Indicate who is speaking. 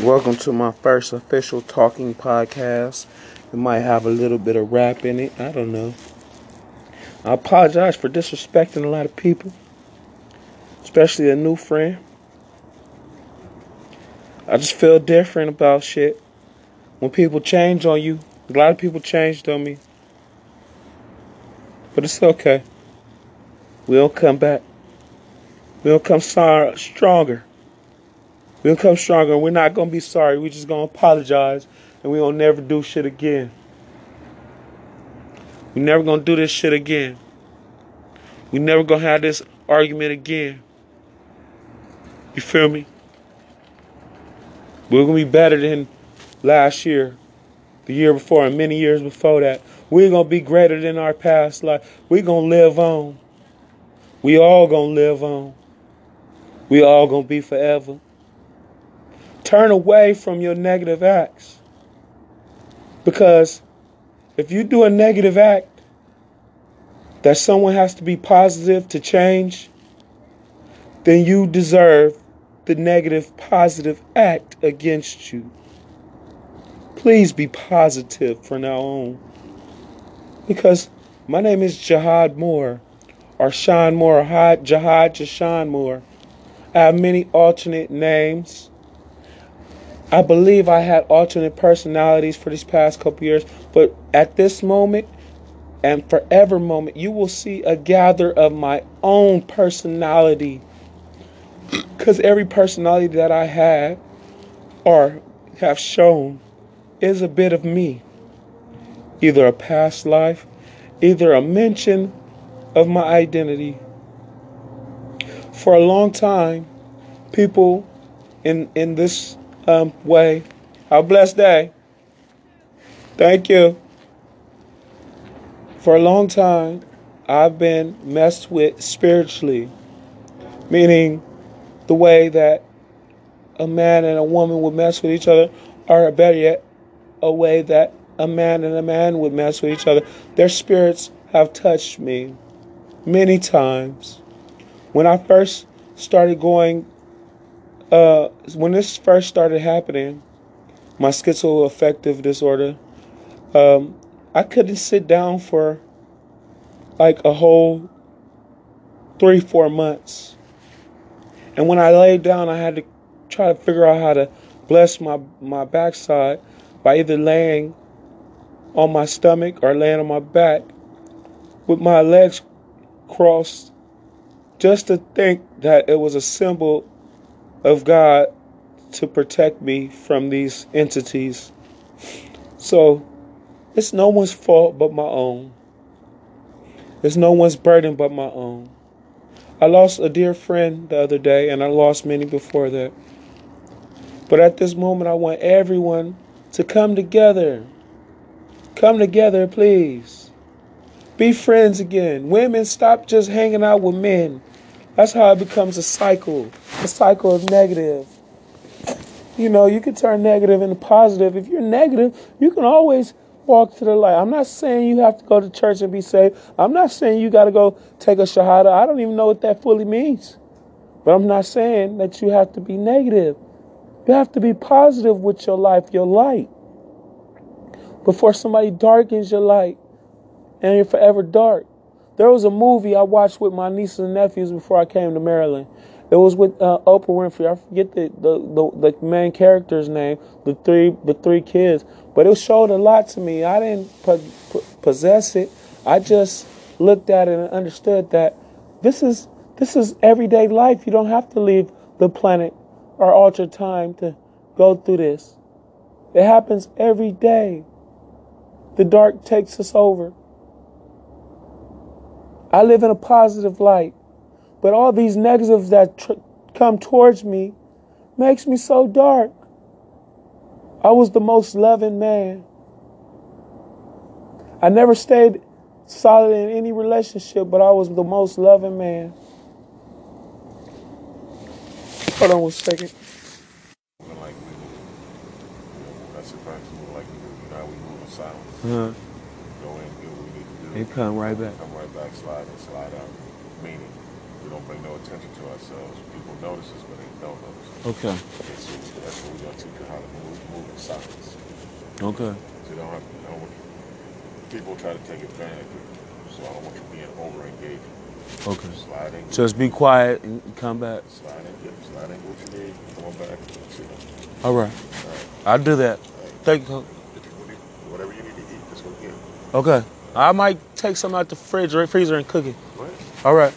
Speaker 1: Welcome to my first official talking podcast. It might have a little bit of rap in it. I don't know. I apologize for disrespecting a lot of people, especially a new friend. I just feel different about shit. When people change on you, a lot of people changed on me. But it's okay. We'll come back. We'll come stronger. We'll come stronger. We're not gonna be sorry. We're just gonna apologize, and we will never do shit again. We never gonna do this shit again. We never gonna have this argument again. You feel me? We're gonna be better than last year, the year before, and many years before that. We're gonna be greater than our past life. We're gonna live on. We all gonna live on. We all gonna be forever. Turn away from your negative acts. Because if you do a negative act, that someone has to be positive to change, then you deserve the negative positive act against you. Please be positive from now on. Because my name is Jihad Moore, or Sean Moore, or Jihad Jashan Moore. I have many alternate names. I believe I had alternate personalities for these past couple years, but at this moment and forever moment, you will see a gather of my own personality. Because every personality that I have or have shown is a bit of me. Either a past life, either a mention of my identity. For a long time, people in in this um, way. Have a blessed day. Thank you. For a long time, I've been messed with spiritually, meaning the way that a man and a woman would mess with each other, or better yet, a way that a man and a man would mess with each other. Their spirits have touched me many times. When I first started going uh, when this first started happening, my schizoaffective disorder, um, I couldn't sit down for like a whole three, four months. And when I laid down, I had to try to figure out how to bless my, my backside by either laying on my stomach or laying on my back with my legs crossed just to think that it was a symbol of God to protect me from these entities. So it's no one's fault but my own. It's no one's burden but my own. I lost a dear friend the other day, and I lost many before that. But at this moment, I want everyone to come together. Come together, please. Be friends again. Women, stop just hanging out with men. That's how it becomes a cycle, a cycle of negative. You know, you can turn negative into positive. If you're negative, you can always walk to the light. I'm not saying you have to go to church and be saved. I'm not saying you got to go take a shahada. I don't even know what that fully means. But I'm not saying that you have to be negative. You have to be positive with your life, your light. Before somebody darkens your light and you're forever dark. There was a movie I watched with my nieces and nephews before I came to Maryland. It was with uh, Oprah Winfrey. I forget the, the, the, the, main character's name, the three the three kids, but it showed a lot to me. I didn't po- possess it. I just looked at it and understood that this is this is everyday life. You don't have to leave the planet or alter time to go through this. It happens every day. The dark takes us over. I live in a positive light. But all these negatives that tr- come towards me makes me so dark. I was the most loving man. I never stayed solid in any relationship, but I was the most loving man. Hold on one second. Uh-huh. They come right back.
Speaker 2: Come right back, slide and slide out. Meaning, we don't bring no attention to ourselves. People notice us, but they don't notice us.
Speaker 1: Okay.
Speaker 2: so That's what we gonna teach you how to move, move in silence.
Speaker 1: Okay.
Speaker 2: So you don't have, you don't want, people try to take advantage of you. So I don't want you being over engaged.
Speaker 1: Okay.
Speaker 2: Slide in,
Speaker 1: Just be quiet and come back.
Speaker 2: slide in, get, slide in, get what you need, come back, that's it.
Speaker 1: All right.
Speaker 2: All right.
Speaker 1: I'll do that. Thank you.
Speaker 2: Whatever you need to eat, just go get it.
Speaker 1: Okay. I might take some out the fridge or freezer and cook it.
Speaker 2: Go ahead.
Speaker 1: All right.